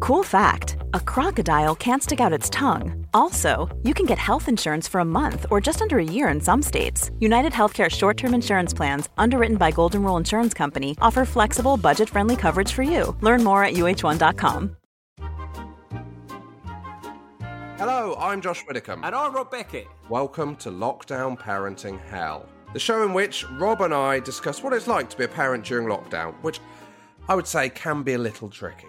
Cool fact a crocodile can't stick out its tongue. Also, you can get health insurance for a month or just under a year in some states. United Healthcare short term insurance plans, underwritten by Golden Rule Insurance Company, offer flexible, budget friendly coverage for you. Learn more at uh1.com. Hello, I'm Josh Widdicombe. And I'm Rob Beckett. Welcome to Lockdown Parenting Hell, the show in which Rob and I discuss what it's like to be a parent during lockdown, which I would say can be a little tricky.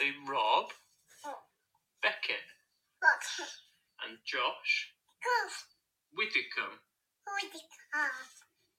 So Rob, Beckett, and Josh Widdicombe.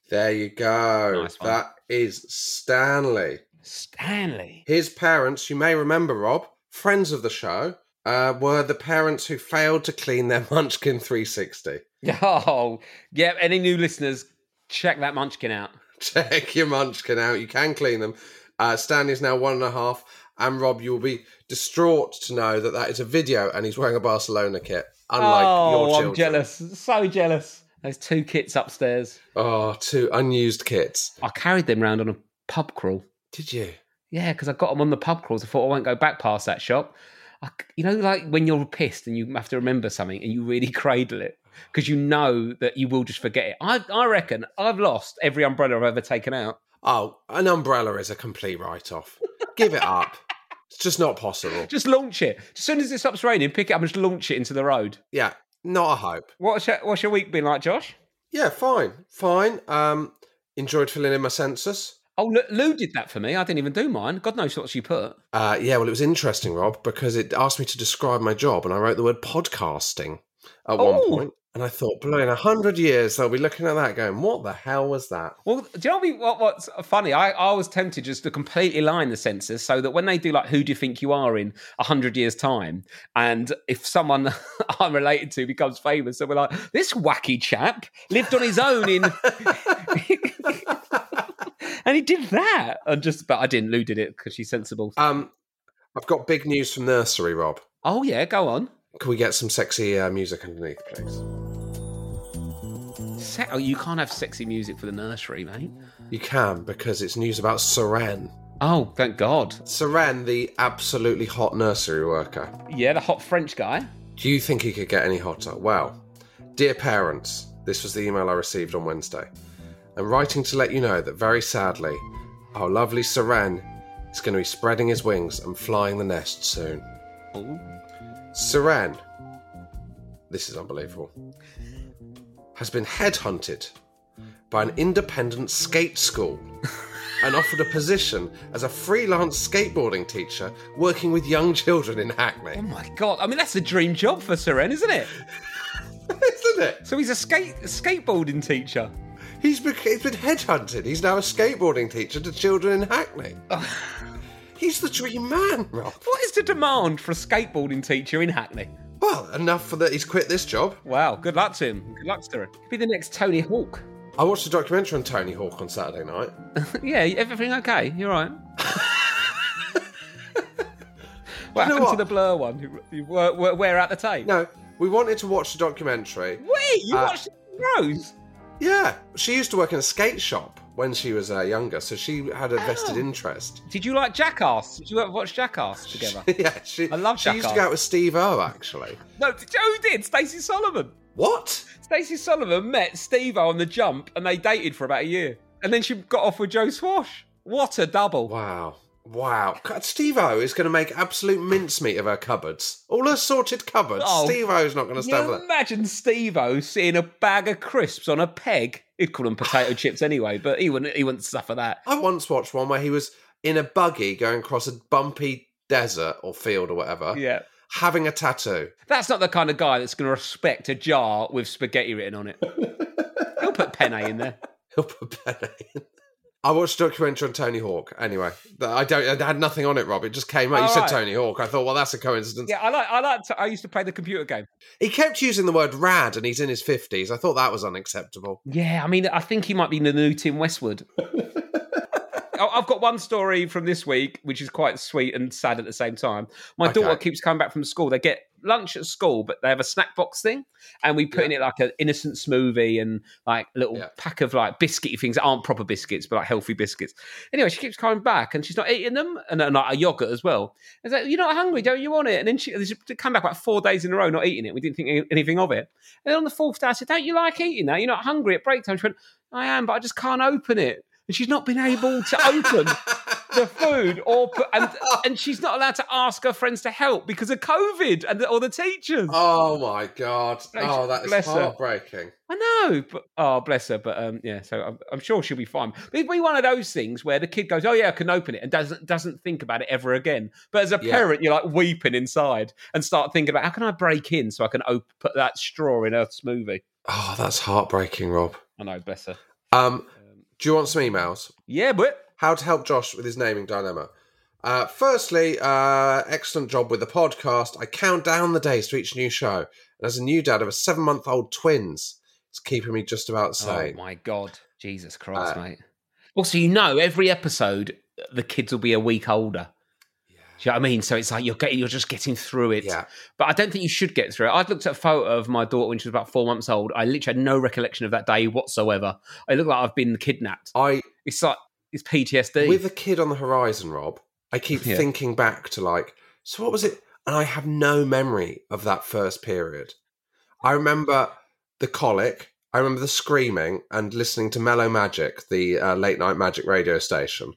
There you go. Nice one. that is Stanley. Stanley. His parents, you may remember, Rob, friends of the show, uh, were the parents who failed to clean their Munchkin 360. Oh, yeah, any new listeners, check that munchkin out. Check your Munchkin out. You can clean them. Uh, Stanley's now one and a half. And Rob, you will be distraught to know that that is a video and he's wearing a Barcelona kit, unlike oh, your children. I'm jealous. So jealous. There's two kits upstairs. Oh, two unused kits. I carried them round on a pub crawl. Did you? Yeah, because I got them on the pub crawls. I thought I won't go back past that shop. I, you know, like when you're pissed and you have to remember something and you really cradle it because you know that you will just forget it. I, I reckon I've lost every umbrella I've ever taken out. Oh, an umbrella is a complete write off. Give it up. It's just not possible. Just launch it. As soon as it stops raining, pick it up and just launch it into the road. Yeah, not a hope. What's your, what's your week been like, Josh? Yeah, fine, fine. Um, enjoyed filling in my census. Oh, Lou- did that for me. I didn't even do mine. God knows what she put. Uh, yeah, well, it was interesting, Rob, because it asked me to describe my job, and I wrote the word podcasting at one Oh. point, and I thought, blow in a hundred years, they'll be looking at that, going, "What the hell was that?" Well, do you know what, what, what's funny? I, I was tempted just to completely line the census so that when they do like "Who do you think you are?" in a hundred years' time, and if someone I'm related to becomes famous, so we're like, "This wacky chap lived on his own in," and he did that. And just, but I didn't. Lou did it because she's sensible. Um, I've got big news from nursery, Rob. oh yeah, go on. Can we get some sexy uh, music underneath, please? Se- oh, you can't have sexy music for the nursery, mate. You can because it's news about Seren. Oh, thank God. Seren, the absolutely hot nursery worker. Yeah, the hot French guy. Do you think he could get any hotter? Well, dear parents, this was the email I received on Wednesday. I'm writing to let you know that very sadly, our lovely Seren is going to be spreading his wings and flying the nest soon. Oh. Seren, this is unbelievable, has been headhunted by an independent skate school and offered a position as a freelance skateboarding teacher working with young children in Hackney. Oh my God. I mean, that's the dream job for Seren, isn't it? Isn't it? So he's a skate skateboarding teacher. He's been, he's been headhunted. He's now a skateboarding teacher to children in Hackney. he's the dream man, Rob. What is the demand for a skateboarding teacher in Hackney? Well, enough for that. He's quit this job. Wow, good luck to him. Good luck to him. Could be the next Tony Hawk. I watched a documentary on Tony Hawk on Saturday night. yeah, everything okay? You're right. what happened to the blur one? You- you were, were, out the tape? No, we wanted to watch the documentary. Wait, you Uh, watched Rose? Yeah, she used to work in a skate shop when she was uh, younger, so she had a vested interest. Did you like Jackass? Did you ever watch Jackass together? yeah, she. I love She used to go out with Steve O, actually. no, did- who did? Stacey Solomon. What? Stacey Solomon met Steve O on the jump and they dated for about a year. And then she got off with Joe Swash. What a double. Wow. Wow. Steve O is going to make absolute mincemeat of her cupboards. All her sorted cupboards. Oh, Steve O's not going to stand for that. imagine Steve O seeing a bag of crisps on a peg? He'd call them potato chips anyway, but he wouldn't. He wouldn't suffer that. I once watched one where he was in a buggy going across a bumpy desert or field or whatever, Yeah, having a tattoo. that's not the kind of guy that's going to respect a jar with spaghetti written on it. He'll put penne in there. He'll put penne in. I watched a documentary on Tony Hawk. Anyway, I don't. I had nothing on it, Rob. It just came out. You Oh, said. Tony Hawk. I thought, well, that's a coincidence. Yeah, I like. I like. To, I used to play the computer game. He kept using the word "rad," and he's in his fifties. I thought that was unacceptable. Yeah, I mean, I think he might be the new Tim Westwood. I- I've got one story from this week, which is quite sweet and sad at the same time. My Okay. daughter keeps coming back from school. They get lunch at school, but they have a snack box thing, and we put in it like an innocent smoothie and like a little Yeah. pack of like biscuity things that aren't proper biscuits, but like healthy biscuits. Anyway, she keeps coming back, and she's not eating them, and, and like a yogurt as well. I was like, "You're not hungry, don't you want it?" And then she, she come back like four days in a row not eating it. We didn't think anything of it. And then on the fourth day, I said, "Don't you like eating that? You're not hungry at break time." She went, "I am, but I just can't open it." And she's not been able to open the food, or put, and and she's not allowed to ask her friends to help because of COVID and the, or the teachers. Oh my god! Oh, that is bless her. heartbreaking. I know, but oh, bless her. But um, yeah, so I'm, I'm sure she'll be fine. But it'd be one of those things where the kid goes, "Oh yeah, I can open it," and doesn't doesn't think about it ever again. But as a Yeah. parent, you're like weeping inside and start thinking about how can I break in so I can op- put that straw in her smoothie. Oh, that's heartbreaking, Rob. I know, bless her. Um, do you want some emails? Yeah, but How to help Josh with his naming dilemma. Uh, firstly, uh, excellent job with the podcast. I count down the days to each new show. And as a new dad of a seven month old twins, it's keeping me just about sane. oh my god, Jesus Christ, Uh, mate. Also, you know, every episode the kids will be a week older. You know what I mean? So it's like you're getting, you're just getting through it. yeah. But I don't think you should get through it. I've looked at a photo of my daughter when she was about four months old. I literally had no recollection of that day whatsoever. I look like I've been kidnapped. I, It's like it's PTSD. with a kid on the horizon, Rob, I keep Yeah. thinking back to like, so what was it? And I have no memory of that first period. I remember the colic. I remember the screaming and listening to Mellow Magic, the uh, late night magic radio station,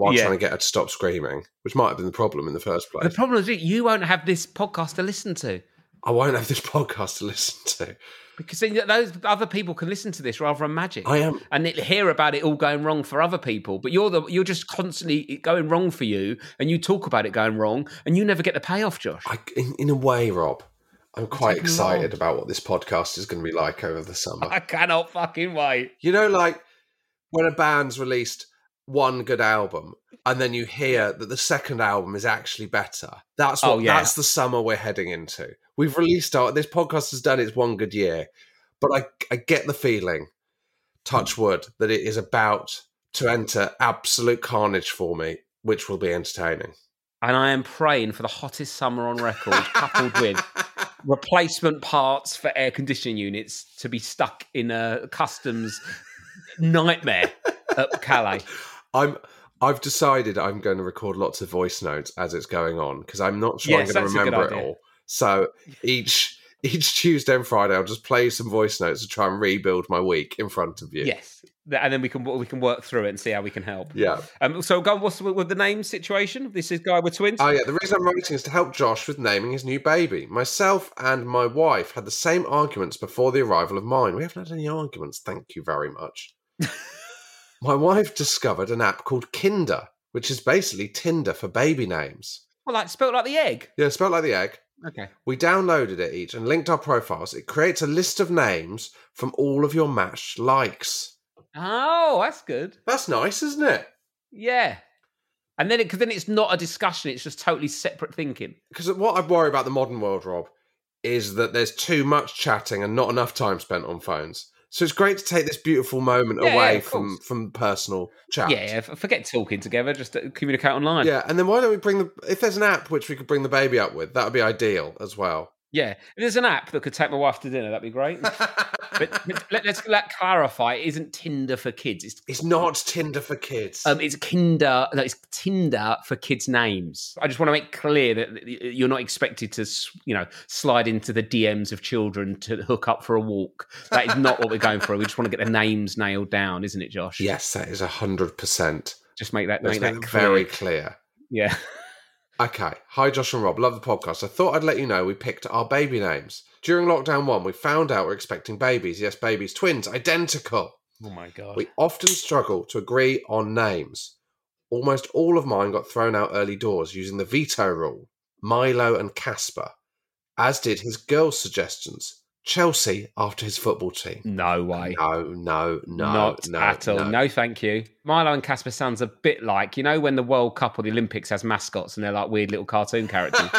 while Yeah. trying to get her to stop screaming, which might have been the problem in the first place. the problem is you won't have this podcast to listen to I won't have this podcast to listen to. because those other people can listen to this rather than magic. I am. and hear about it all going wrong for other people, but you're the you're just constantly going wrong for you, and you talk about it going wrong, and you never get the payoff, Josh. I, in, in a way, Rob, I'm quite excited about what this podcast is going to be like over the summer. I cannot fucking wait. You know, like when a band's released one good album and then you hear that the second album is actually better. That's what Oh, yeah. that's the summer we're heading into. We've released our this podcast has done its one good year, but I I get the feeling, touch wood, that it is about to enter absolute carnage for me, which will be entertaining. And I am praying for the hottest summer on record, coupled with replacement parts for air conditioning units to be stuck in a customs nightmare at Calais. I'm I've decided I'm going to record lots of voice notes as it's going on because I'm not sure Yes, I'm going to that's a good remember it all. So each each Tuesday and Friday, I'll just play some voice notes to try and rebuild my week in front of you. Yes, and then we can we can work through it and see how we can help. Yeah. Um, so, go what's with the name situation? This is guy with twins. Oh yeah. The reason I'm writing is to help Josh with naming his new baby. Myself and my wife had the same arguments before the arrival of mine. We haven't had any arguments. Thank you very much. my wife discovered an app called Kinder, which is basically Tinder for baby names. well, like spelled like the egg. Yeah, spelled like the egg. Okay. We downloaded it each and linked our profiles. It creates a list of names from all of your matched likes. Oh, that's good. That's nice, isn't it? Yeah. And then, because then it's not a discussion; it's just totally separate thinking. Because what I worry about the modern world, Rob, is that there's too much chatting and not enough time spent on phones. So it's great to take this beautiful moment Yeah, away yeah, from course. from personal chat. Yeah, forget talking together; just uh, communicate online. Yeah, and then why don't we bring the if there's an app which we could bring the baby up with, that would be ideal as well. Yeah. If there's an app that could take my wife to dinner, that'd be great. but, but let, let's let clarify: it isn't Tinder for kids. It's it's not Tinder for kids. um, it's Kinder. No, it's Tinder for kids' names. I just want to make clear that you're not expected to, you know, slide into the DMs of children to hook up for a walk. That is not what we're going for. We just want to get the names nailed down, isn't it, Josh? yes, that is hundred percent. Just make that make make that clear. very clear. Yeah. Okay. Hi, Josh and Rob. Love the podcast. I thought I'd let you know we picked our baby names. During lockdown one, we found out we're expecting babies. Yes, babies, twins, identical. Oh my god. We often struggle to agree on names. Almost all of mine got thrown out early doors using the veto rule. Milo and Casper, as did his girls' suggestions. Chelsea after his football team. no way. No, no, no, Not no, at all. No. thank you. Milo and Casper sounds a bit like you know when the World Cup or the Olympics has mascots and they're like weird little cartoon characters.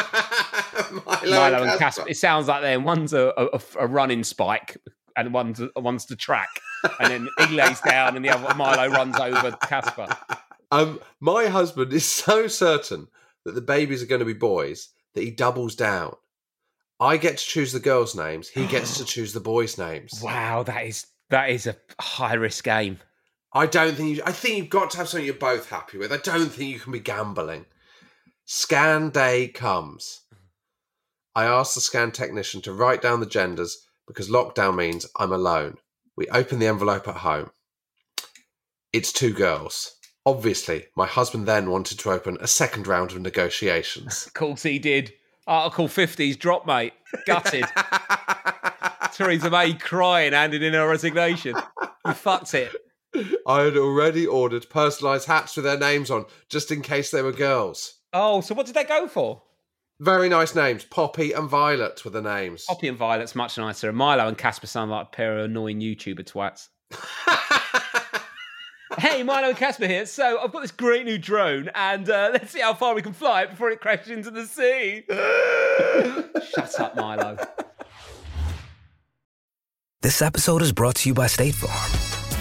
Milo, Milo and Casper. It sounds like them. One's a, a, a running spike and one's one's the track, and then he lays down and the other Milo runs over Casper. Um, my husband is so certain that the babies are going to be boys that he doubles down. I get to choose the girls' names. He gets to choose the boys' names. Wow, that is that is a high risk game. I don't think you, I think you've got to have something you're both happy with. I don't think you can be gambling. Scan day comes. I asked the scan technician to write down the genders because lockdown means I'm alone. We open the envelope at home. It's two girls. Obviously, my husband then wanted to open a second round of negotiations. Of course he did. Article 50's drop, mate. Gutted. Theresa May crying, handing in her resignation. You fucked it. I had already ordered personalised hats with their names on, just in case they were girls. Oh, so what did they go for? Very nice names. Poppy and Violet were the names. Poppy and Violet's much nicer. And Milo and Casper sound like a pair of annoying YouTuber twats. hey, Milo and Casper here. So I've got this great new drone, and uh, let's see how far we can fly it before it crashes into the sea. Shut up, Milo. This episode is brought to you by State Farm.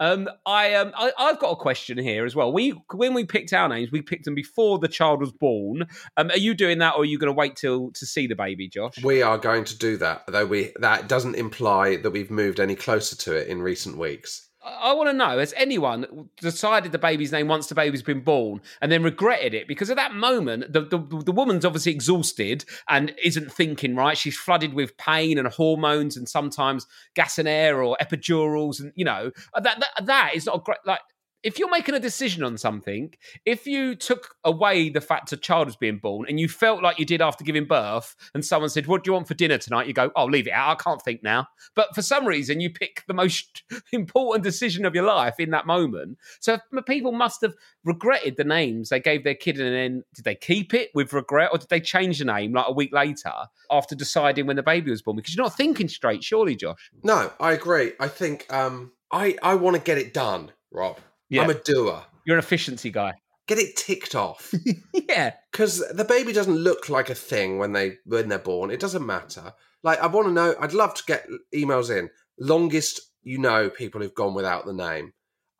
Um, I um, I, I've got a question here as well. We when we picked our names, we picked them before the child was born. Um, are you doing that, or are you going to wait till to see the baby, Josh? We are going to do that, though we that doesn't imply that we've moved any closer to it in recent weeks. I, want to know: Has anyone decided the baby's name once the baby's been born and then regretted it? Because at that moment, the the, the woman's obviously exhausted and isn't thinking right. She's flooded with pain and hormones, and sometimes gas and air or epidurals, and you know that that, that is not a great like. If you're making a decision on something, if you took away the fact a child was being born and you felt like you did after giving birth, and someone said, What do you want for dinner tonight? You go, Oh, leave it out. I can't think now. But for some reason, you pick the most important decision of your life in that moment. So people must have regretted the names they gave their kid, and then did they keep it with regret, or did they change the name like a week later after deciding when the baby was born? Because you're not thinking straight, surely, Josh. No, I agree. I think um, I I want to get it done, Rob. Yeah. I'm a doer. You're an efficiency guy. Get it ticked off. yeah. because the baby doesn't look like a thing when they when they're born. It doesn't matter. Like I want to know. I'd love to get emails in. Longest you know people who've gone without the name.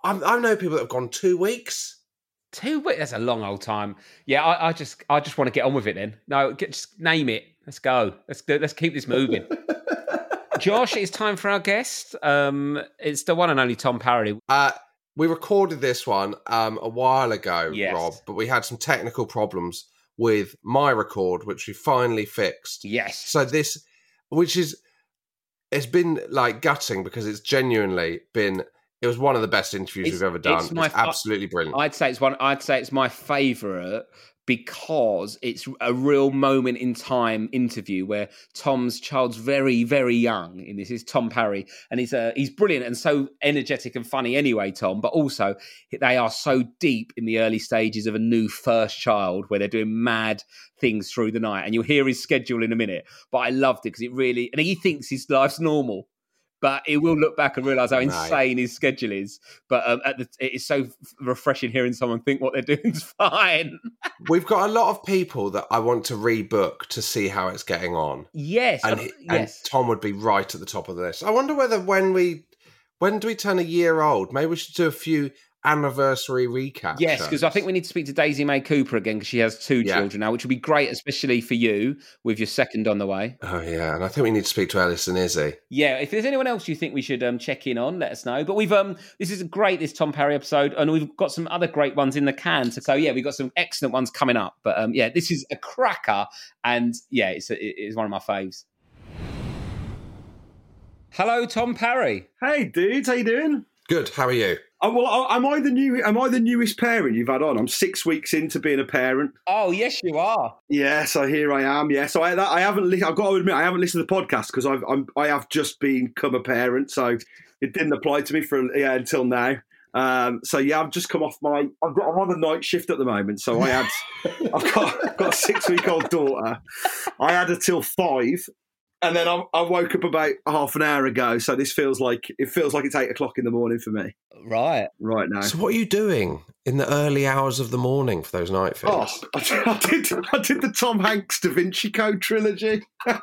I, I know people that have gone two weeks. Two weeks. That's a long old time. Yeah, I, I just, I just want to get on with it. Then, no, get, just name it. Let's go. Let's do, let's keep this moving. Josh, it's time for our guest. Um, it's the one and only Tom Parry. Uh, we recorded this one um, a while ago, Yes. Rob, but we had some technical problems with my record, which we finally fixed. Yes. So this, which is, it's been like gutting because it's genuinely been. It was one of the best interviews It's- we've ever done. it's my It's absolutely brilliant. I'd say it's one. I'd say it's my favourite because it's a real moment in time interview where Tom's child's very, very young. And this is Tom Parry, and he's uh, he's brilliant and so energetic and funny anyway, Tom. But also they are so deep in the early stages of a new first child where they're doing mad things through the night, and you'll hear his schedule in a minute. But I loved it because it really, and he thinks his life's normal but he will look back and realize how insane his schedule is. But um, the, it is so refreshing hearing someone think what they're doing is fine. We've got a lot of people that I want to rebook to see how it's getting on. Yes, and, uh, yes. And Tom would be right at the top of the list. I wonder whether when we when do we turn a year old? Maybe we should do a few anniversary recap. Yes, because I think we need to speak to Daisy May Cooper again because she has two yeah. children now, which would be great, especially for you with your second on the way. Oh yeah, and I think we need to speak to Ellis and Izzy. Yeah, if there's anyone else you think we should um, check in on, let us know. But we've um, this is great this Tom Parry episode, and we've got some other great ones in the can. So, so yeah, we've got some excellent ones coming up. But um, yeah, this is a cracker, and yeah, it's a, it's one of my faves. Hello, Tom Parry. Hey, dudes, how you doing? Good. How are you? Oh, well, am I the new? Am I the newest parent you've had on? I'm six weeks into being a parent. Oh yes, you are. Yeah, so here I am. Yeah, so I, I haven't. Li- I've got to admit, I haven't listened to the podcast because I've I'm, I have just become a parent, so it didn't apply to me for yeah until now. Um, so yeah, I've just come off my. I've got. I'm on the night shift at the moment, so I had. I've got. I've got a six week old daughter. I had her till five, and then I, I, woke up about half an hour ago. So this feels like it feels like it's eight o'clock in the morning for me. Right, right now. So what are you doing in the early hours of the morning for those night films? Oh, I, did. I did the Tom Hanks Da Vinci Code trilogy. oh,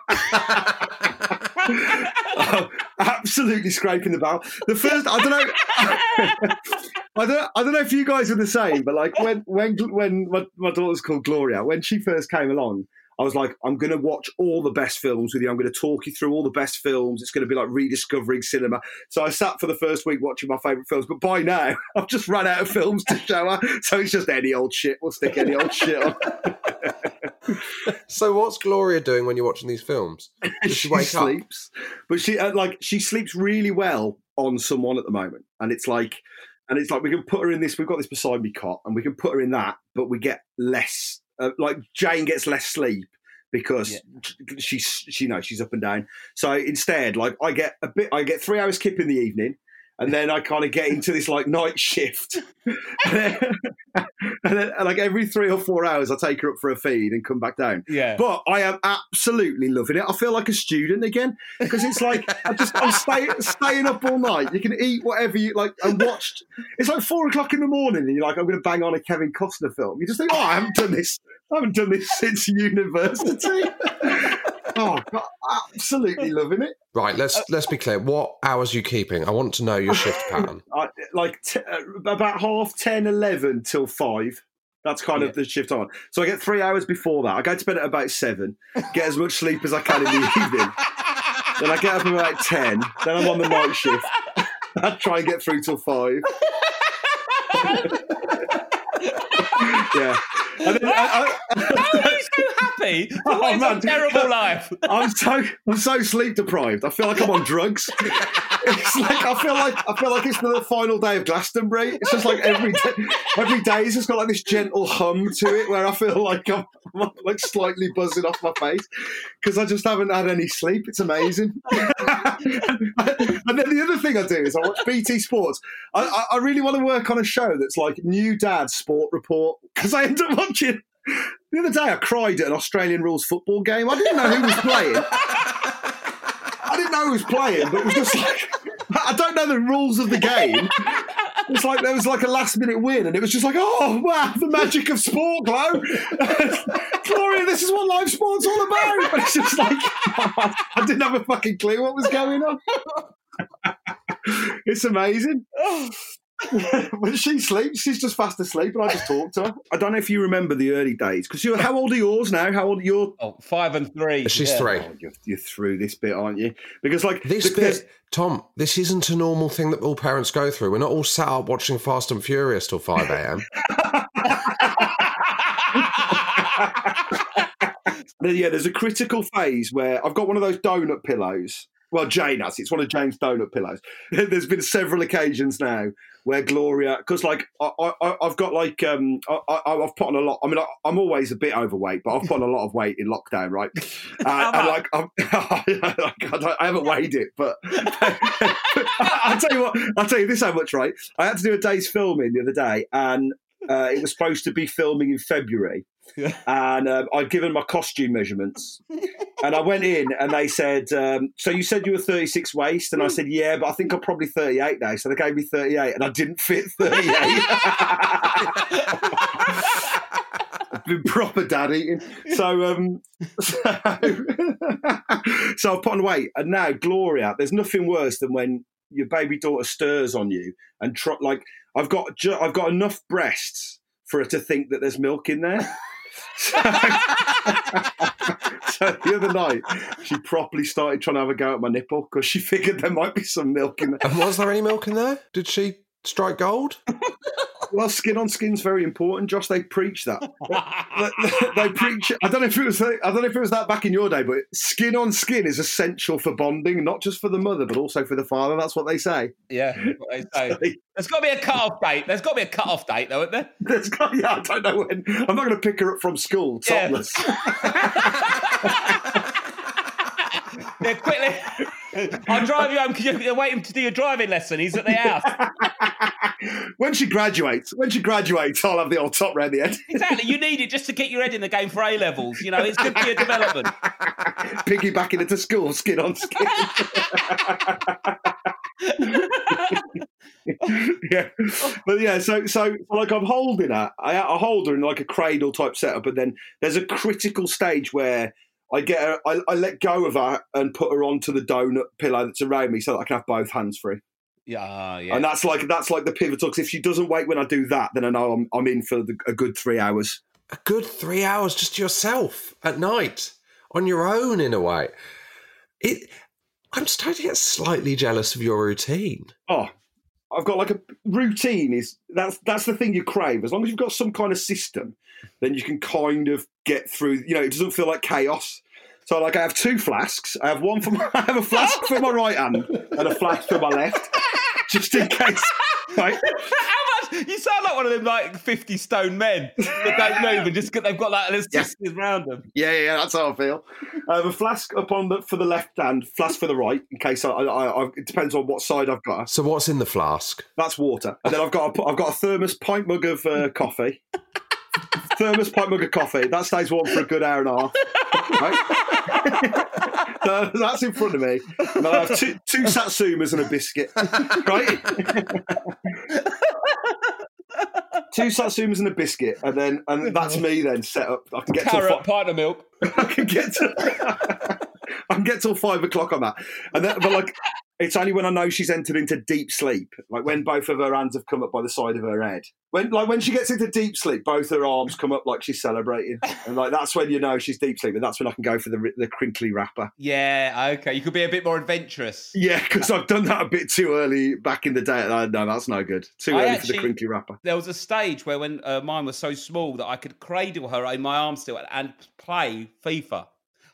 absolutely scraping the barrel. The first, I don't know. I don't, I don't know if you guys are the same, but like when when when my, my daughter's called Gloria, when she first came along, I was like, I'm going to watch all the best films with you. I'm going to talk you through all the best films. It's going to be like rediscovering cinema. So I sat for the first week watching my favourite films, but by now I've just run out of films to show her. So it's just any old shit. We'll stick any old shit on. so what's Gloria doing when you're watching these films? Does she, she sleeps, up? but she uh, like she sleeps really well on someone at the moment, and it's like. And it's like we can put her in this. We've got this beside me cot, and we can put her in that, but we get less uh, like Jane gets less sleep because yeah. she's she you know she's up and down. So instead, like I get a bit, I get three hours kip in the evening, and then I kind of get into this like night shift. and, then, and then, like every three or four hours, I take her up for a feed and come back down. Yeah. But I am absolutely loving it. I feel like a student again because it's like I just I'm stay, staying up all night. You can eat whatever you like and watched. It's like four o'clock in the morning, and you're like, I'm going to bang on a Kevin Costner film. You just think, oh, I haven't done this. I haven't done this since university oh, absolutely loving it. Right, let's uh, let's be clear. What hours are you keeping? I want to know your shift pattern. I, like t- uh, about half 10, 11 till five. That's kind yeah. of the shift on. So I get three hours before that. I go to bed at about seven, get as much sleep as I can in the evening. Then I get up at about ten. Then I'm on the night shift. I try and get through till five. Yeah. And then I, I, happy. Oh, man. a terrible life. I'm so I'm so sleep deprived. I feel like I'm on drugs. It's like I feel like I feel like it's the final day of Glastonbury. It's just like every day, every day has just got like this gentle hum to it where I feel like I'm, I'm like slightly buzzing off my face because I just haven't had any sleep. It's amazing. and then the other thing I do is I watch BT Sports. I, I, I really want to work on a show that's like New Dad Sport Report because I end up watching the other day, I cried at an Australian rules football game. I didn't know who was playing. I didn't know who was playing, but it was just like I don't know the rules of the game. It's like there was like a last minute win, and it was just like, oh wow, the magic of sport, Glow. Gloria, this is what live sport's all about. But it's just like I didn't have a fucking clue what was going on. it's amazing. Oh. when she sleeps, she's just fast asleep, and I just talk to her. I don't know if you remember the early days because you're. How old are yours now? How old are you? Oh, five and three. She's yeah. three. Oh, you're, you're, through this bit, aren't you? Because like this bit, Tom. This isn't a normal thing that all parents go through. We're not all sat up watching Fast and Furious till five a.m. yeah, there's a critical phase where I've got one of those donut pillows Well, Jane has. It's one of Jane's donut pillows. There's been several occasions now where Gloria, because like I, I, I've got like um, I, I, I've put on a lot. I mean, I, I'm always a bit overweight, but I've put on a lot of weight in lockdown, right? Uh, and like I, I haven't weighed it, but I'll tell you what. I'll tell you this how much, right? I had to do a day's filming the other day, and uh, it was supposed to be filming in February. And um, I'd given my costume measurements, and I went in, and they said, um, "So you said you were 36 waist?" And I said, "Yeah, but I think I'm probably 38 now." So they gave me 38, and I didn't fit 38. I've been proper dad eating. So, um, so, so I've put on weight, and now Gloria. There's nothing worse than when your baby daughter stirs on you and tr- like I've got ju- I've got enough breasts for her to think that there's milk in there. So, so the other night, she properly started trying to have a go at my nipple because she figured there might be some milk in there. And was there any milk in there? Did she strike gold? Well, skin on skin's very important, Josh. They preach that. they, they preach. I don't know if it was. I don't know if it was that back in your day, but skin on skin is essential for bonding, not just for the mother, but also for the father. That's what they say. Yeah, they say. There's got to be a cut-off date. There's got to be a cut-off date, though, isn't there? There's got, yeah, I don't know when. I'm not going to pick her up from school topless. Yeah, quickly. I'll drive you home because you're waiting to do your driving lesson. He's at the house. when she graduates, when she graduates, I'll have the old top round the head. Exactly. You need it just to get your head in the game for A levels. You know, it's good for your development. Piggybacking into school, skin on skin. yeah, but yeah, so so like I'm holding her, I, I hold her in like a cradle type setup, and then there's a critical stage where I get her, I, I let go of her and put her onto the donut pillow that's around me, so that I can have both hands free. Yeah, uh, yeah. And that's like that's like the pivotal. Because if she doesn't wait when I do that, then I know I'm I'm in for the, a good three hours. A good three hours just to yourself at night on your own, in a way. It. I'm starting to get slightly jealous of your routine. Oh, I've got like a routine. Is that's that's the thing you crave. As long as you've got some kind of system, then you can kind of get through. You know, it doesn't feel like chaos. So like I have two flasks. I have one for my, I have a flask for my right hand and a flask for my left, just in case. Right? How much? You sound like one of them like fifty stone men that don't move and just they've got like assistants around them. Yeah, yeah, that's how I feel. I have a flask up on the for the left hand, flask for the right, in case I, I, I it depends on what side I've got. So what's in the flask? That's water, and then I've got a, I've got a thermos pint mug of uh, coffee. thermos pint mug of coffee that stays warm for a good hour and a half. Right? So that's in front of me, and I have two, two satsumas and a biscuit. Right. Two satsumas and a biscuit, and then and that's me then set up. I can get till Carrot, fi- pint of milk. I can get to I can get till five o'clock on that. And then, but like it's only when I know she's entered into deep sleep, like when both of her hands have come up by the side of her head. When like when she gets into deep sleep, both her arms come up like she's celebrating, and like that's when you know she's deep sleep. And that's when I can go for the the crinkly wrapper. Yeah, okay. You could be a bit more adventurous. Yeah, because I've done that a bit too early back in the day. Uh, No, that's no good. Too I early for the crinkly wrapper. There was a stage where when uh, mine was so small that I could cradle her in my arms still and play FIFA.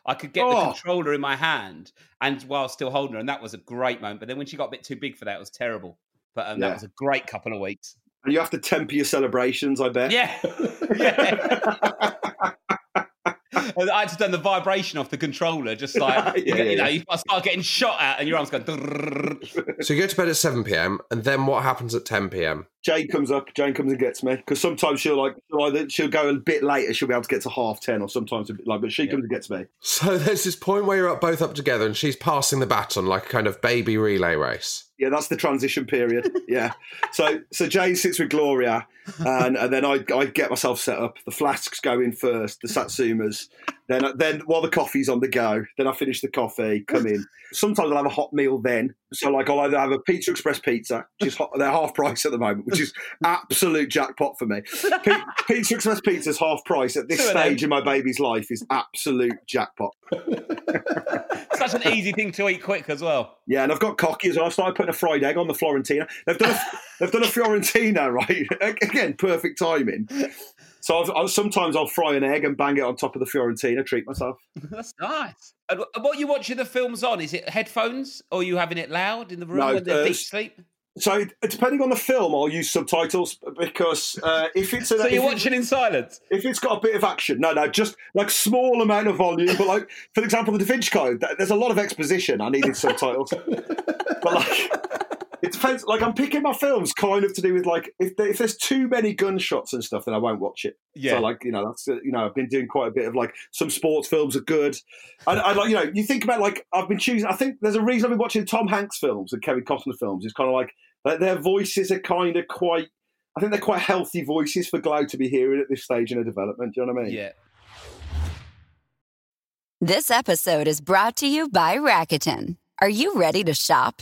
I could get the Oh. controller in my hand and while still holding her, and that was a great moment. But then when she got a bit too big for that, it was terrible. But um, Yeah. that was a great couple of weeks. And you have to temper your celebrations, I bet. Yeah, yeah. I just done the vibration off the controller, just like Yeah, you, yeah, know, yeah. you start getting shot at, and your arms going. So you go to bed at 7 p.m. and then what happens at 10 p.m.? Jane comes up. Jane comes and gets me because sometimes she'll like she'll either she'll go a bit later. She'll be able to get to half ten, or sometimes a bit like. But she comes and gets me. So there's this point where you're up both up together and she's passing the baton like a kind of baby relay race. Yeah, that's the transition period. Yeah. So so Jane sits with Gloria, and, and then I I get myself set up. The flasks go in first. The satsumas. Then uh, then while the coffee's on the go, then I finish the coffee. Come in. Sometimes I'll have a hot meal then. So like I'll either have a Pizza Express pizza, which is hot, they're half price at the moment, which is absolute jackpot for me. P- Pizza Express pizza's half price at this Two stage in my baby's life is absolute jackpot. Such an easy thing to eat quick as well. Yeah, and I've got cocky as well. I've started putting a fried egg on the Fiorentina. They've done a, they've done a Fiorentina, right? Again, perfect timing. So I've, I'll, sometimes I'll fry an egg and bang it on top of the Fiorentina, treat myself. That's nice. And what are you watching the films on? Is it headphones or are you having it loud in the room No, when they're uh, deep sleep? So depending on the film, I'll use subtitles because uh, if it's a, So you're watching in silence? if it's got a bit of action, no, no, just like small amount of volume. But like, for example, the Da Vinci Code, there's a lot of exposition. I needed subtitles, but like, it depends. Like, I'm picking my films kind of to do with like if there, if there's too many gunshots and stuff, then I won't watch it. Yeah. So like, you know, that's uh, you know, I've been doing quite a bit of like some sports films are good. And I like, you know, you think about like I've been choosing. I think there's a reason I've been watching Tom Hanks films and Kevin Costner films. It's kind of like like, their voices are kind of quite. I think they're quite healthy voices for Glow to be hearing at this stage in a development. Do you know what I mean? Yeah. This episode is brought to you by Rakuten. Are you ready to shop?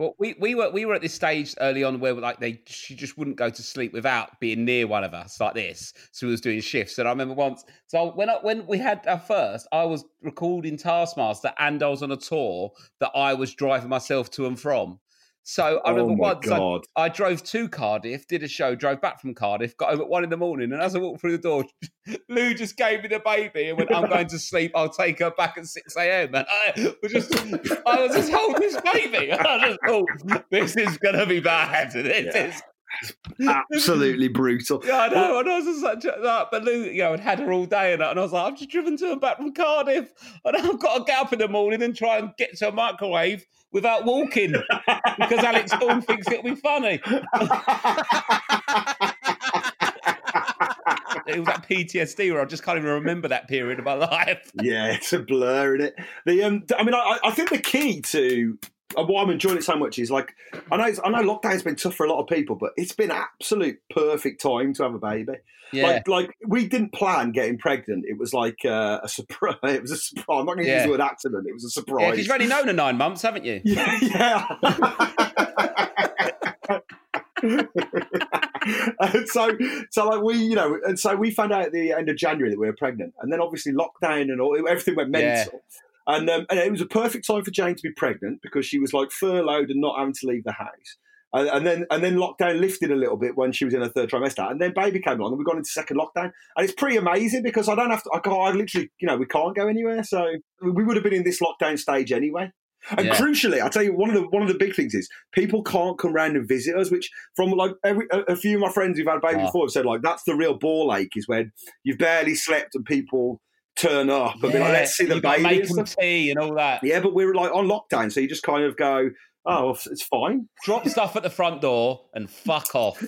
Well, we, we were we were at this stage early on where like they she just wouldn't go to sleep without being near one of us like this. So we was doing shifts, and I remember once. So when I, when we had our first, I was recording Taskmaster, and I was on a tour that I was driving myself to and from. So I Oh remember my once I, I drove to Cardiff, did a show, drove back from Cardiff, got home at one in the morning, and as I walked through the door, Lou just gave me the baby and went, "I'm going to sleep. I'll take her back at six a.m." And I was just, I was just holding this baby. And I just thought, this is going to be bad. This Yeah. is. Absolutely brutal. Yeah, I know. And I was just such a, like, but Lou, you know, had had her all day, and, and I was like, I've just driven to and back from Cardiff, and I've got to get up in the morning and try and get to a microwave without walking because Alex Horne thinks it'll be funny. it was that PTSD where I just can't even remember that period of my life. yeah, it's a blur in it. The um, I mean, I, I think the key to and why I'm enjoying it so much is like I know I know lockdown's been tough for a lot of people, but it's been absolute perfect time to have a baby. Yeah. Like, like we didn't plan getting pregnant. It was like uh, a surprise. It was a surprise. I'm not going to Yeah. use the word accident. It was a surprise. because you've only known her nine months, haven't you? Yeah, yeah. and so, so like we, you know, and so we found out at the end of January that we were pregnant, and then obviously lockdown and all everything went Yeah. mental. And, um, and it was a perfect time for Jane to be pregnant because she was like furloughed and not having to leave the house. And, and then and then lockdown lifted a little bit when she was in her third trimester, and then baby came along, and we got into second lockdown, and it's pretty amazing because I don't have to. I, can't, I literally, you know, we can't go anywhere, so we would have been in this lockdown stage anyway. And Yeah. crucially, I tell you, one of the one of the big things is people can't come round and visit us. Which from like every a, a few of my friends who've had babies Ah. before have said like that's the real ball ache is when you've barely slept and people turn up and be like, let's see the You've got to baby. make and them stuff. tea and all that. Yeah, but we're like on lockdown, so you just kind of go, oh, it's fine. Drop stuff at the front door and fuck off.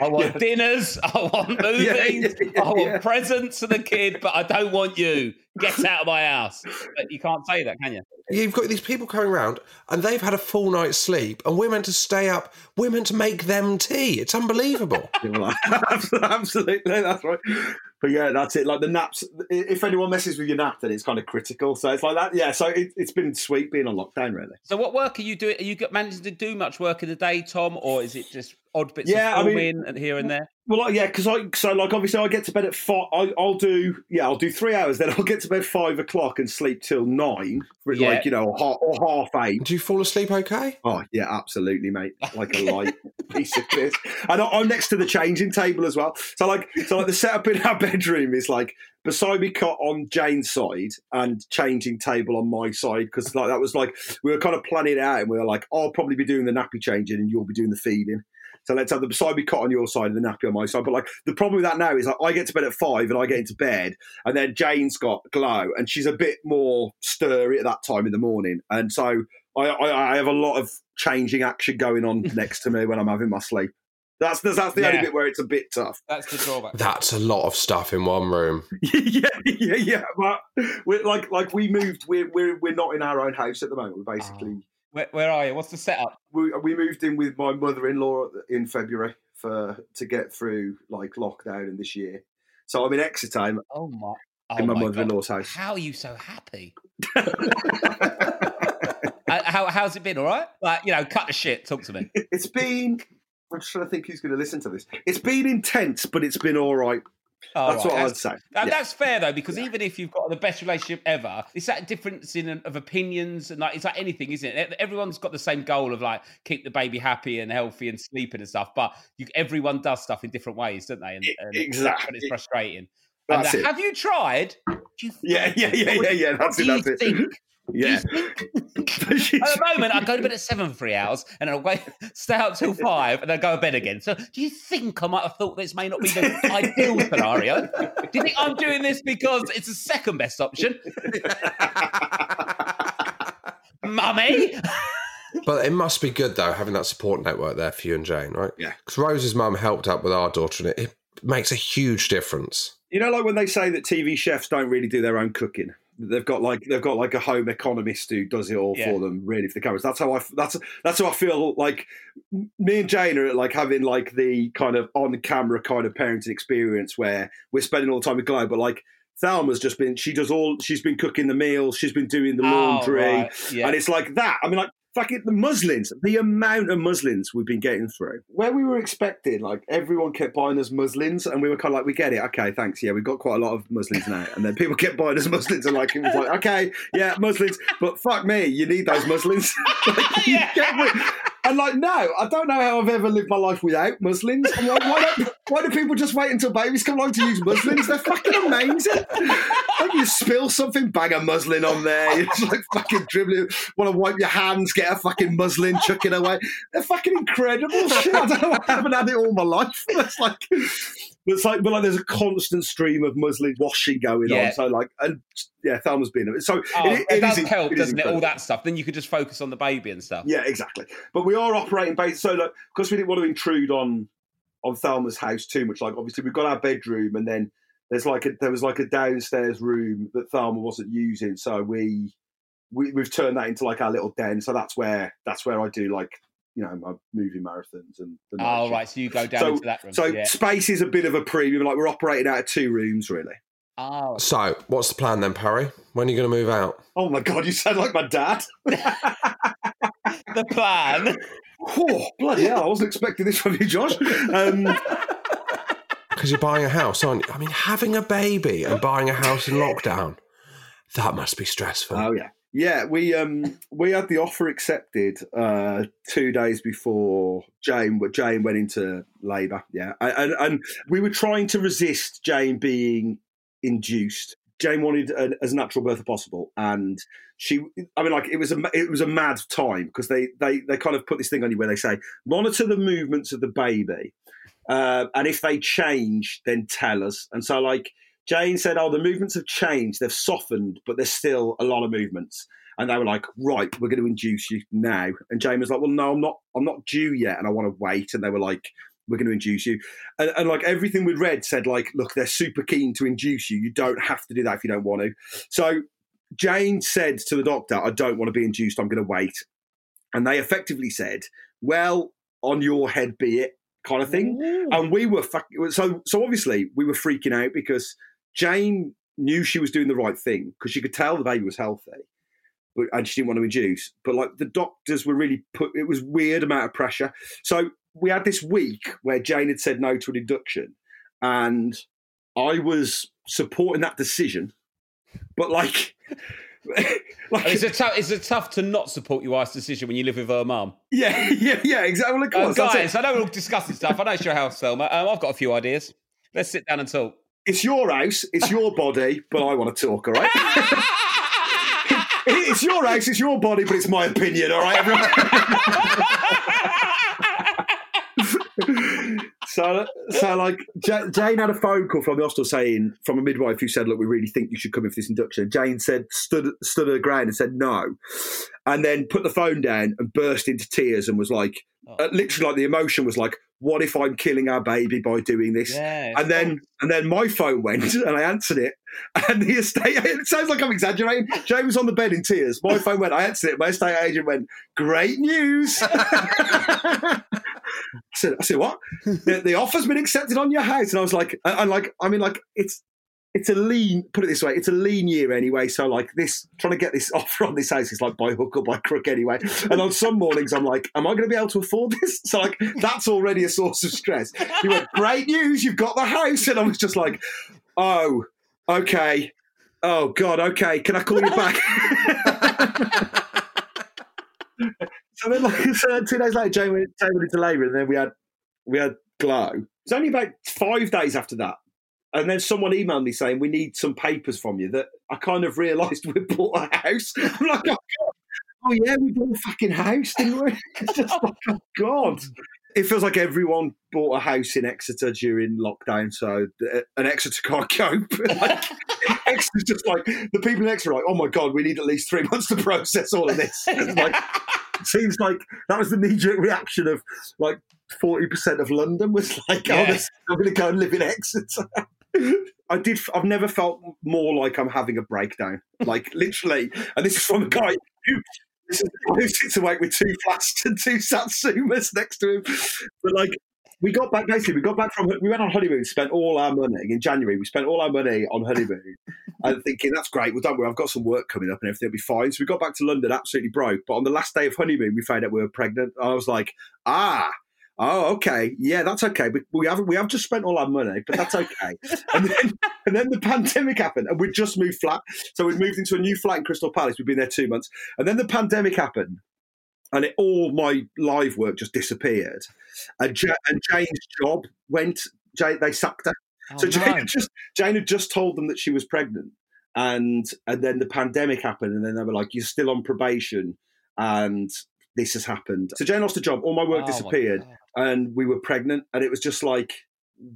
I want dinners. I want movies. Yeah, yeah, yeah, I want yeah. presents for the kid, but I don't want you. Get out of my house. But you can't say that, can you? You've got these people coming around and they've had a full night's sleep and we're meant to stay up. We're meant to make them tea. It's unbelievable. You know, like, Absolutely, that's right. But yeah, that's it. Like the naps, if anyone messes with your nap, then it's kind of critical. So it's like that. Yeah, so it, it's been sweet being on lockdown, really. So, what work are you doing? Are you managing to do much work in the day, Tom, or is it just odd bits Yeah, I mean- and here and there? Well, yeah, because I so like obviously I get to bed at five. I, I'll do yeah, I'll do three hours. Then I'll get to bed five o'clock and sleep till nine, for Yeah. like you know, or half, or half eight. Do you fall asleep okay? Oh yeah, absolutely, mate. Like a light piece of piss. And I- I'm next to the changing table as well. So like, so like the setup in our bedroom is like beside me cot on Jane's side and changing table on my side because like that was like we were kind of planning it out and we were like, oh, I'll probably be doing the nappy changing and you'll be doing the feeding. So let's have the beside me cot on your side and the nappy on my side. But like the problem with that now is like I get to bed at five and I get into bed and then Jane's got glow and she's a bit more stirry at that time in the morning. And so I, I, I have a lot of changing action going on next to me when I'm having my sleep. That's that's, that's the only bit where it's a bit tough. That's the drawback. That's a lot of stuff in one room. yeah, yeah, yeah. But we're like like we moved. We're we're we're not in our own house at the moment. We're basically oh. Where, where are you? What's the setup? we we moved in with my mother-in-law in February for to get through like lockdown in this year. So I'm in Exeter. I'm Oh my! Oh in my, my mother-in-law's house. How are you so happy? Uh, how, how's it been? All right? Like, you know, cut the shit. Talk to me. It's been. I'm trying to think who's going to listen to this. It's been intense, but it's been all right. That's right, what I'd say. And Yeah. that's fair though, because even if you've got the best relationship ever, it's that difference in of opinions and like it's like anything, isn't it? Everyone's got the same goal of like keep the baby happy and healthy and sleeping and stuff, but you, everyone does stuff in different ways, don't they? And, and exactly. and it's frustrating. And That's it. have you tried? Do you Yeah, yeah, yeah, yeah, yeah. What That's do it. you That's it. think? Yeah. At the moment, I go to bed at seven for three hours, and I wait, stay out till five, and then go to bed again. So, do you think I might have thought this may not be the ideal scenario? Do you think I'm doing this because it's the second best option? Mummy, But it must be good though having that support network there for you and Jane, right? Yeah. Because Rose's mum helped out with our daughter, and it, it makes a huge difference. You know, like when they say that TV chefs don't really do their own cooking. They've got like they've got like a home economist who does it all Yeah. for them, really, for the cameras. That's how I that's that's how I feel. Like me and Jane are like having like the kind of on camera kind of parenting experience where we're spending all the time with Glow, but like Thelma's just been she does all she's been cooking the meals, she's been doing the Oh, laundry, right, yeah. and it's like that. I mean, like fucking the muslins, the amount of muslins we've been getting through. Where we were expecting, like everyone kept buying us muslins, and we were kind of like, we get it, okay, thanks, yeah, we've got quite a lot of muslins now. And then people kept buying us muslins, and like it was like, okay, yeah, muslins, but fuck me, you need those muslins. Like, rid- and like, no, I don't know how I've ever lived my life without muslins. I'm like, why don't why do people just wait until babies come along to use muslins? They're fucking amazing. Like you spill something, bang a muslin on there. Just like fucking dribbling. Want to wipe your hands, get a fucking muslin, chuck it away. They're fucking incredible shit. I don't know. I haven't had it all my life. It's like, it's like, but like, there's a constant stream of muslin washing going Yeah. on. So like, and yeah, Thelma's been so. Oh, it, it, it does is- help, it doesn't it? All that stuff. Then you could just focus on the baby and stuff. Yeah, exactly. But we are operating based so like because we didn't want to intrude on on Thelma's house too much. Like obviously we've got our bedroom and then there's like a there was like a downstairs room that Thelma wasn't using, so we, we we've turned that into like our little den. So that's where that's where I do like you know my movie marathons and. The night Oh, shift. right. So you go down So- into that room. So yeah. space is a bit of a premium. Like we're operating out of two rooms, really. Oh, So, what's the plan then, Parry? When are you going to move out? Oh my god, you sound like my dad. the plan. oh bloody hell! I wasn't expecting this from you, Josh. Um, Because you're buying a house, aren't you? I mean, having a baby and buying a house in lockdown, that must be stressful. Oh yeah, yeah. We um we had the offer accepted uh two days before Jane Jane went into labour. Yeah, and, and we were trying to resist Jane being induced. Jane wanted an, as natural birth as possible, and she. I mean, like it was a it was a mad time because they they they kind of put this thing on you where they say monitor the movements of the baby, uh, and if they change, then tell us. And so like. Jane said, "Oh, the movements have changed. They've softened, but there's still a lot of movements." And they were like, "Right, we're going to induce you now." And Jane was like, "Well, no, I'm not. I'm not due yet, and I want to wait." And they were like, "We're going to induce you." And, and like everything we'd read said, like, "Look, they're super keen to induce you. You don't have to do that if you don't want to." So Jane said to the doctor, "I don't want to be induced. I'm going to wait." And they effectively said, "Well, on your head be it." Kind of thing, and we were fuck- so so. Obviously, we were freaking out because Jane knew she was doing the right thing because she could tell the baby was healthy, but and she didn't want to induce. But like the doctors were really put, it was weird amount of pressure. So we had this week where Jane had said no to an induction, and I was supporting that decision, but like. like is it tough? Is it tough to not support your wife's decision when you live with her mum? Yeah, yeah, yeah, exactly. Well, of Um, course, that's guys, I know we're all discussing stuff. I know it's your house, Thelma. Um, I've got a few ideas. Let's sit down and talk. It's your house, it's your body, but I want to talk, all right? it's your house, it's your body, but it's my opinion, all right, everyone? so, so like Ja- Jane had a phone call from the hospital saying from a midwife who said, "Look, we really think you should come in for this induction." Jane said, stood stood her ground and said no, and then put the phone down and burst into tears and was like, uh, literally, like the emotion was like, "What if I'm killing our baby by doing this?" Yeah, and then and then my phone went and I answered it, and the estate it sounds like I'm exaggerating. Jane was on the bed in tears. My phone went, I answered it. My estate agent went, "Great news." I said, I said, what? the, the offer's been accepted on your house, and I was like, I'm like, I mean, like, it's it's a lean. Put it this way, it's a lean year anyway. So like this, trying to get this offer on this house is like by hook or by crook anyway. And on some mornings, I'm like, am I going to be able to afford this? So like, that's already a source of stress. He went, great news, you've got the house, and I was just like, oh, okay. Oh God, okay. Can I call you back? so then, like, so two days later, Jane went, Jane went into labour, and then we had we had glow. It's only about five days after that, and then someone emailed me saying we need some papers from you. That I kind of realised we bought a house. I'm like, oh, God. oh yeah, we bought a fucking house, didn't we? It's just like, oh God. It feels like everyone bought a house in Exeter during lockdown, so uh, an Exeter can't cope. like, Exeter's just like the people in Exeter are like, oh my god, we need at least three months to process all of this. Like, it seems like that was the knee-jerk reaction of like forty percent of London was like, oh, Yeah. this- I'm going to go and live in Exeter. I did. I've never felt more like I'm having a breakdown. Like literally, and this is from a guy who. This is a guy who sits awake with two flasks and two satsumas next to him. But like, we got back basically. We got back from. We went on honeymoon. Spent all our money in January. We spent all our money on honeymoon, and thinking that's great. Well, don't worry, I've got some work coming up and everything will be fine. So we got back to London absolutely broke. But on the last day of honeymoon, we found out we were pregnant. I was like, ah. Oh, okay. Yeah, that's okay. We, we haven't we have just spent all our money, but that's okay. and then and then the pandemic happened, and we'd just moved flat. So we'd moved into a new flat in Crystal Palace. We'd been there two months, and then the pandemic happened, and it, all my live work just disappeared. And, ja- and Jane's job went. Jane, they sucked her. Oh, so Jane no. had just Jane had just told them that she was pregnant, and and then the pandemic happened, and then they were like, "You're still on probation," and this has happened. So Jane lost her job. All my work Oh, disappeared, God. And we were pregnant, and it was just like,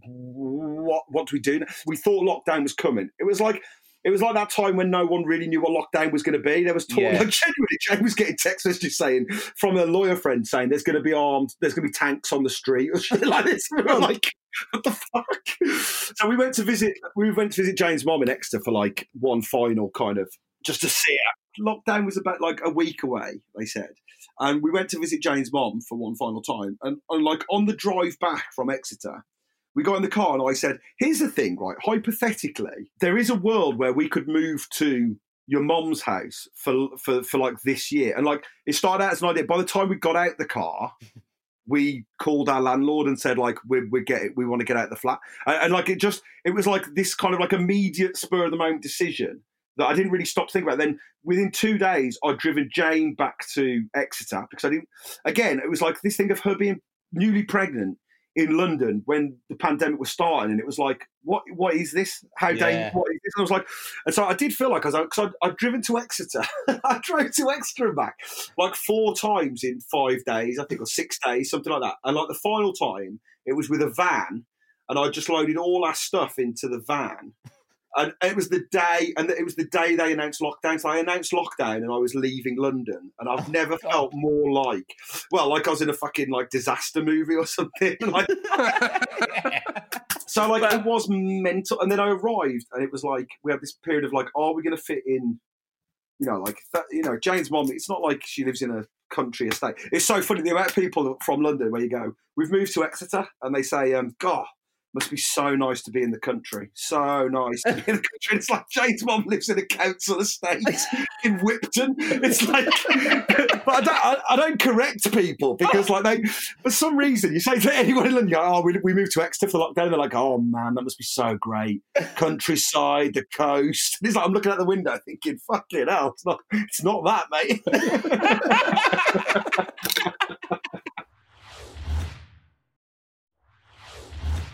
what what do we do? now? We thought lockdown was coming. It was like. It was like that time when no one really knew what lockdown was going to be. There was talk, Yeah. like genuinely, Jane was getting text messages saying from a lawyer friend saying there's going to be armed, there's going to be tanks on the street or shit like this. We were oh. like, what the fuck? So we went to visit. We went to visit Jane's mom in Exeter for like one final kind of just to see her. Lockdown was about like a week away. They said, and we went to visit Jane's mom for one final time. And, and like on the drive back from Exeter, we got in the car and I said, "Here's the thing, right? Hypothetically, there is a world where we could move to." Your mom's house for, for for like this year, and like it started out as an idea. By the time we got out the car, we called our landlord and said like we we get we want to get out of the flat and, and like it just it was like this kind of like immediate spur of the moment decision that I didn't really stop to think about. Then within two days, I'd driven Jane back to Exeter because I didn't. Again, it was like this thing of her being newly pregnant in London when the pandemic was starting, and it was like, what what is this? How Yeah. dangerous? What is this? And I was like, and so I did feel like I was because I'd, I'd driven to Exeter. I drove to Exeter and back like four times in five days, I think, or six days, something like that. And like the final time, it was with a van, and I just loaded all our stuff into the van. And it was the day, and it was the day they announced lockdown. So I announced lockdown, and I was leaving London, and I've never felt more like, well, like I was in a fucking like disaster movie or something. Like, so like it was mental. And then I arrived, and it was like we had this period of like, are we going to fit in? You know, like that, you know, Jane's mom. It's not like she lives in a country estate. It's so funny the amount of people from London where you go, we've moved to Exeter, and they say, um, God, must be so nice to be in the country. So nice to be in the country. It's like Jane's mom lives in a council estate in Whipton. It's like, but I don't, I, I don't correct people because, like, they, for some reason, you say to anyone in London, oh, we, we moved to Exeter for lockdown. They're like, oh man, that must be so great. Countryside, the coast. And it's like, I'm looking out the window thinking, fucking hell, it's not, it's not that, mate.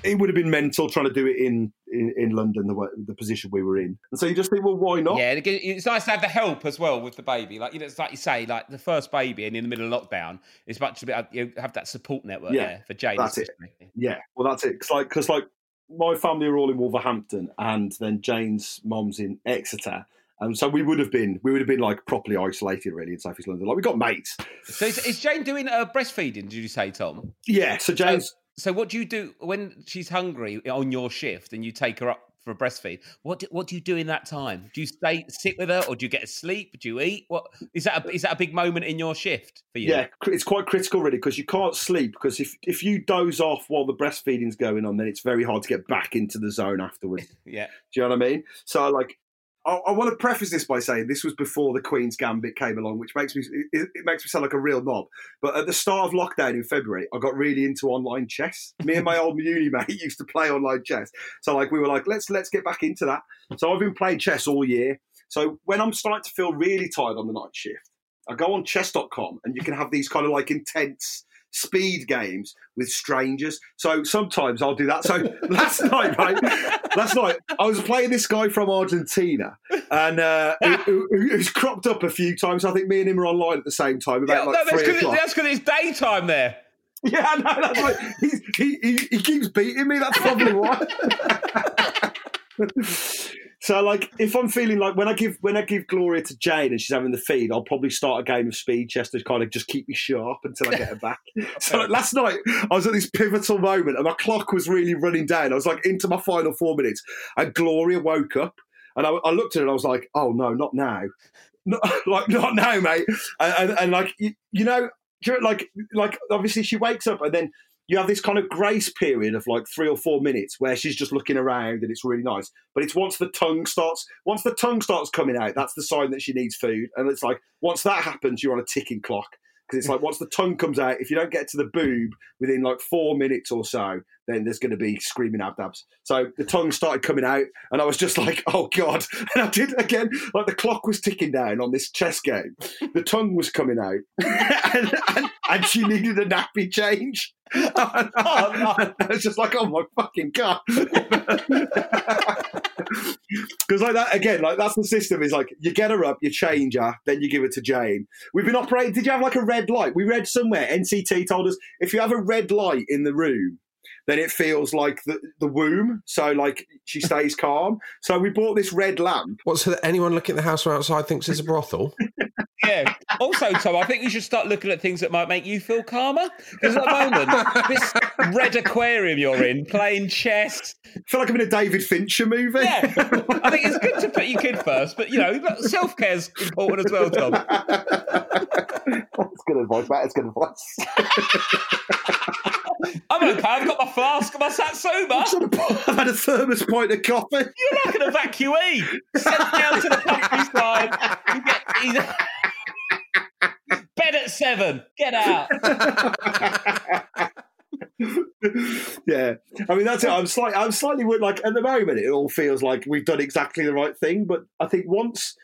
it would have been mental trying to do it in in, in London, the the position we were in. And so you just think, well, why not? Yeah, it's nice to have the help as well with the baby. Like you know, it's like you say, like the first baby and in the middle of lockdown, it's much a bit you have that support network yeah, there for Jane. That's it. Yeah, well, that's it. Because like, cause like my family are all in Wolverhampton, and then Jane's mom's in Exeter. And so we would have been, we would have been like properly isolated really in South East London. Like we got mates. So is, is Jane doing uh, breastfeeding? Did you say, Tom? Yeah. So Jane's. So what do you do when she's hungry on your shift and you take her up for a breastfeed? What do, what do you do in that time? Do you stay sit with her, or do you get a sleep? Do you eat? What is that? A, is that a big moment in your shift for you? Yeah, it's quite critical really because you can't sleep because if if you doze off while the breastfeeding's going on, then it's very hard to get back into the zone afterwards. yeah, do you know what I mean? So like I, I, want to preface this by saying this was before the Queen's Gambit came along, which makes me it, it, makes me sound like a real knob. But at the start of lockdown in February, I got really into online chess. Me and my old uni mate used to play online chess, so like we were like, let's let's get back into that. So I've been playing chess all year. So when I'm starting to feel really tired on the night shift, I go on chess.com and you can have these kind of like intense speed games with strangers. So sometimes I'll do that. So last night, right? Last night I was playing this guy from Argentina, and uh, who, who's cropped up a few times. I think me and him are online at the same time. About yeah, like no, three o'clock. That's because it's daytime there. Yeah, no, that's like he, he, he keeps beating me. That's probably why. So like if I'm feeling like when I give when I give Gloria to Jane and she's having the feed, I'll probably start a game of speed chess to kind of just keep me sharp until I get her back. so like, last night I was at this pivotal moment and my clock was really running down. I was like into my final four minutes and Gloria woke up and I, I looked at her and I was like, oh no, not now. Not, like not now, mate. And, and, and like you, you know, like like obviously she wakes up and then you have this kind of grace period of like three or four minutes where she's just looking around and it's really nice. But it's once the tongue starts, once the tongue starts coming out, that's the sign that she needs food. And it's like once that happens, you're on a ticking clock because it's like once the tongue comes out, if you don't get to the boob within like four minutes or so, then there's going to be screaming abdabs. So the tongue started coming out, and I was just like, oh god! And I did again. Like the clock was ticking down on this chess game. The tongue was coming out, and, and, and, she needed a nappy change. oh, no. I was just like, oh my fucking god! Because like that again, like that's the system. Is like you get her up, you change her, then you give it to Jane. We've been operating. Did you have like a red light? We read somewhere. NCT told us if you have a red light in the room, then it feels like the, the womb. So like she stays calm. So we bought this red lamp. What? So that anyone looking at the house from outside thinks it's a brothel? yeah. Also, Tom, I think you should start looking at things that might make you feel calmer. Because at the moment, this red aquarium you're in, playing chess. I feel like I'm in a David Fincher movie. Yeah. I think it's good to put your kid first, but you know, self care's important as well, Tom. That's good advice, Matt. It's good advice. I'm okay. I've got my flask and my satsuma. I've had a thermos point of coffee. You're like an evacuee. Sent down to the countryside. You get, Bed at seven. Get out. yeah, I mean that's it. I'm slightly, I'm slightly like at the moment it all feels like we've done exactly the right thing, but I think once.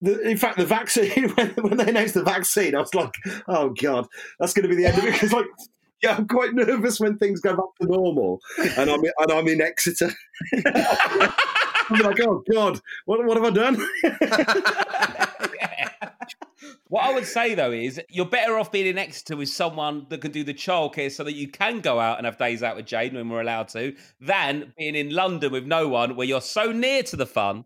The, in fact, the vaccine when, when they announced the vaccine, I was like, "Oh God, that's going to be the end of it." Because like yeah, I'm quite nervous when things go back to normal, and I'm and I'm in Exeter. I'm like, oh God, what what have I done? What I would say though is you're better off being in Exeter with someone that can do the childcare so that you can go out and have days out with Jane when we're allowed to, than being in London with no one where you're so near to the fun,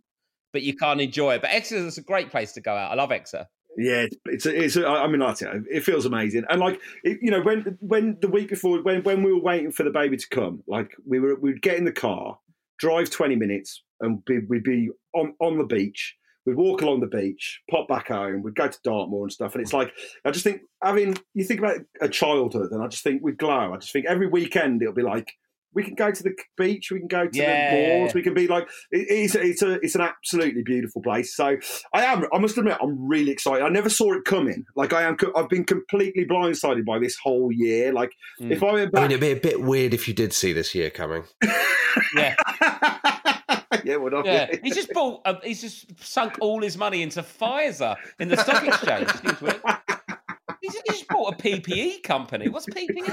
but you can't enjoy it. But Exeter is a great place to go out. I love Exeter. Yeah, it's a, it's. A, I mean, like it, feels amazing, and like it, you know, when when the week before, when when we were waiting for the baby to come, like we were, we'd get in the car, drive twenty minutes, and be, we'd be on on the beach. We'd walk along the beach, pop back home. We'd go to Dartmoor and stuff, and it's like I just think having you think about a childhood, and I just think we'd glow. I just think every weekend it'll be like we can go to the beach, we can go to Yeah. the malls, we can be like it- it's a, it's a it's an absolutely beautiful place. So I am I must admit I'm really excited. I never saw it coming. Like I am I've been completely blindsided by this whole year. Like if I went I mean, it'd be a bit weird if you did see this year coming. Yeah, yeah, what I yeah. He's just bought. Um, he's just sunk all his money into Pfizer in the stock exchange. Excuse me. He's just, he's just bought a PPE company. What's PPE?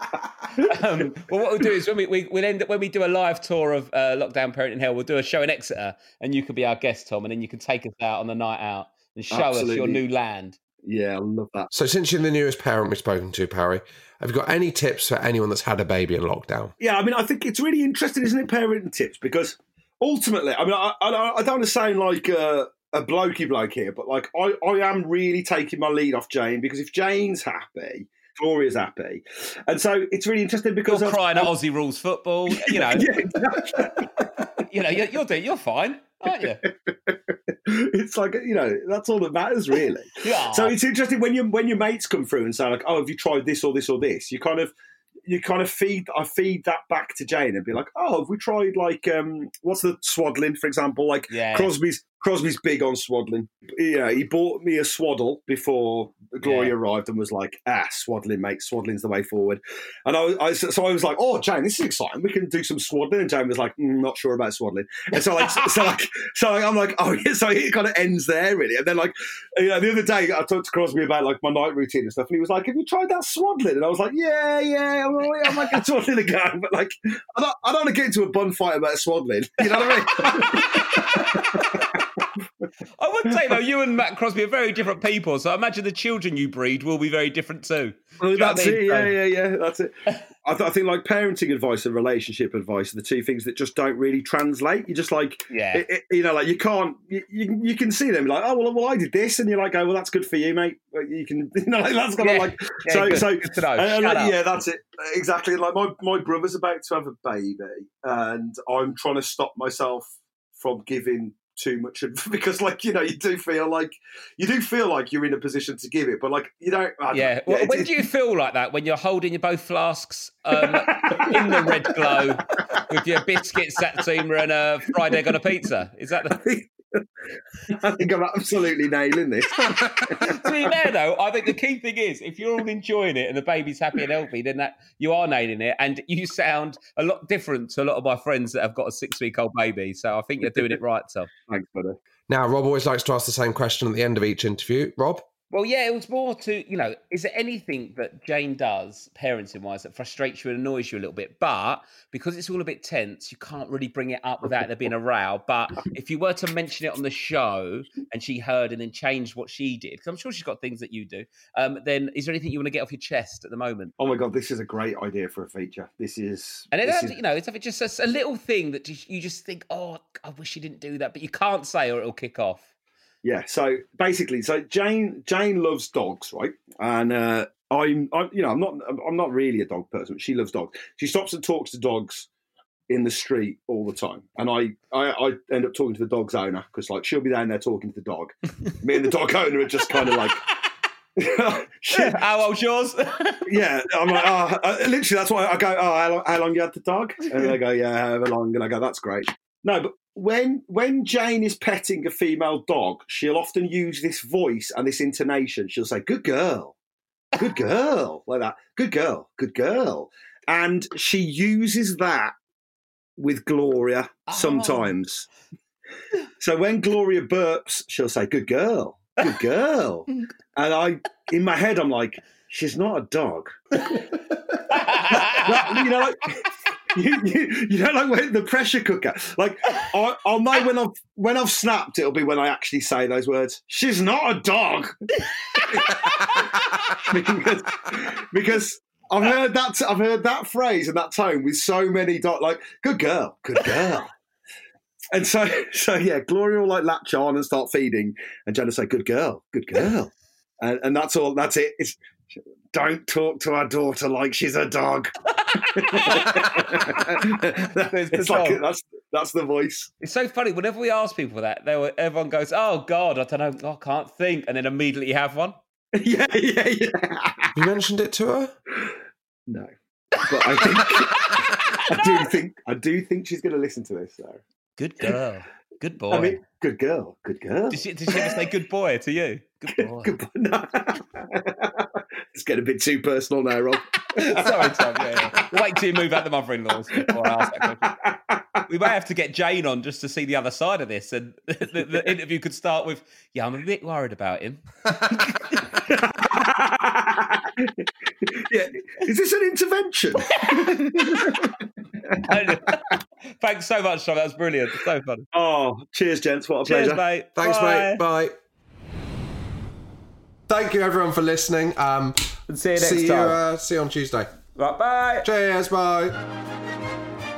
um, well, what we'll do is when we, we we'll end up when we do a live tour of uh, Lockdown Parenting Hell, we'll do a show in Exeter, and you could be our guest, Tom, and then you can take us out on the night out and show us your new land. yeah, I love that. So, since you're the newest parent we've spoken to, Parry, have you got any tips for anyone that's had a baby in lockdown? Yeah, I mean, I think it's really interesting, isn't it, parenting tips? Because ultimately, I mean, I, I, I don't want to sound like a, a blokey bloke here, but like I, I am really taking my lead off Jane because if Jane's happy, Gloria's happy, and so it's really interesting because You're crying at Aussie rules football. You know, you know, you're, you're doing, you're fine, aren't you? it's like you know that's all that matters really. Yeah. So it's interesting when your when your mates come through and say like, "Oh, have you tried this or this or this?" You kind of you kind of feed I feed that back to Jane and be like, "Oh, have we tried like um what's the swaddling for example? Like Yeah. Crosby's Crosby's big on swaddling. Yeah, he bought me a swaddle before Gloria Yeah. arrived and was like, "Ah, swaddling, mate. Swaddling's the way forward." And I, was- I so I was like, "Oh, Jane, this is exciting. We can do some swaddling." And Jane was like, mm, "Not sure about swaddling." And so like, so like, so I'm like, "Oh, yeah." So it kind of ends there, really. And then like, you know, the other day I talked to Crosby about like my night routine and stuff, and he was like, "Have you tried that swaddling?" And I was like, "Yeah, yeah, I'm, like, I might get swaddling again." But like, I don't, I don't want to get into a bun fight about swaddling. You know what I mean? I would say though, you and Matt Crosby are very different people. So I imagine the children you breed will be very different too. Well, Do you know what that's I mean? it. Yeah, yeah, yeah. That's it. I, th- I think like parenting advice and relationship advice are the two things that just don't really translate. You just like, Yeah. it- it- you know, like you can't. You, you, you can see them like, oh well, well, I did this, and you're like, oh well, that's good for you, mate. Well, You can, you know, like, that's kind Yeah. of like. Yeah, so, good. so Good to and- and, uh, like, yeah, that's it. Exactly. Like my my brother's about to have a baby, and I'm trying to stop myself from giving too much because like you know you do feel like you do feel like you're in a position to give it but like you don't I don't Yeah. when do you feel like that? When you're holding your both flasks um, in the red glow with your biscuits, satsuma, and a fried egg on a pizza? Is that the? I think I'm absolutely nailing this. to be fair though, I think the key thing is if you're all enjoying it and the baby's happy and healthy, then that you are nailing it, and you sound a lot different to a lot of my friends that have got a six-week-old baby. So I think you're doing it right, Tom. Thanks, buddy. Now, Rob always likes to ask the same question at the end of each interview. Rob? Well, yeah, it was more to, you know, is there anything that Jane does, parenting wise, that frustrates you and annoys you a little bit? But because it's all a bit tense, you can't really bring it up without there being a row. But if you were to mention it on the show and she heard and then changed what she did, because I'm sure she's got things that you do, um, then is there anything you want to get off your chest at the moment? Oh my god, this is a great idea for a feature. This is And it, is... you know, it's just a, a little thing that you just think, oh, I wish she didn't do that, but you can't say or it'll kick off. Yeah. So basically, so Jane Jane loves dogs, right? And uh, I'm, I'm, you know, I'm not I'm not really a dog person. But she loves dogs. She stops and talks to dogs in the street all the time, and I I, I end up talking to the dog's owner because like she'll be down there talking to the dog. Me and the dog owner are just kind of like. She- How old's yours? yeah, I'm like, oh, uh, literally, that's why I go, oh, how long, how long you had the dog? And they go, yeah, however long. And I go, that's great. No, but when when Jane is petting a female dog, she'll often use this voice and this intonation. She'll say, good girl, good girl, like that, good girl, good girl. And she uses that with Gloria oh. sometimes. So when Gloria burps, she'll say, good girl, good girl. Mm. and I, in my head, I'm like, she's not a dog. That- you know, like you, you, you know, like the pressure cooker. Like I, I'll know when I've when I've snapped. It'll be when I actually say those words. She's not a dog. because, because I've heard that I've heard that phrase and that tone with so many dog. Like good girl, good girl. And so, so yeah, Gloria will like latch on and start feeding, and Jane'll say, "Good girl, good girl," and, and that's all. That's it. It's don't talk to our daughter like she's a dog. it's like that's that's the voice. It's so funny. Whenever we ask people that, they were, everyone goes, "Oh God, I don't know, I can't think," and then immediately have one. yeah, yeah, yeah. You mentioned it to her? No, but I think I do think I do think she's going to listen to this. though. Good girl. Good boy. I mean, good girl, good girl. did, she, did she ever say good boy to you? Good boy. Good boy. No. it's getting a bit too personal now, Rob. Sorry, Tom. Yeah, yeah. Wait till you move out the mother-in-laws before I ask that question. We may have to get Jane on just to see the other side of this, and the, the interview could start with, "Yeah, I'm a bit worried about him." yeah, is this an intervention? Thanks so much, Tom. That was brilliant. So funny. oh, cheers, gents. What a Cheers, pleasure. mate. Thanks, Bye. mate. Bye. Thank you, everyone, for listening. Um, And see you next see you. Uh, see you on Tuesday. Right, bye. Cheers. Bye.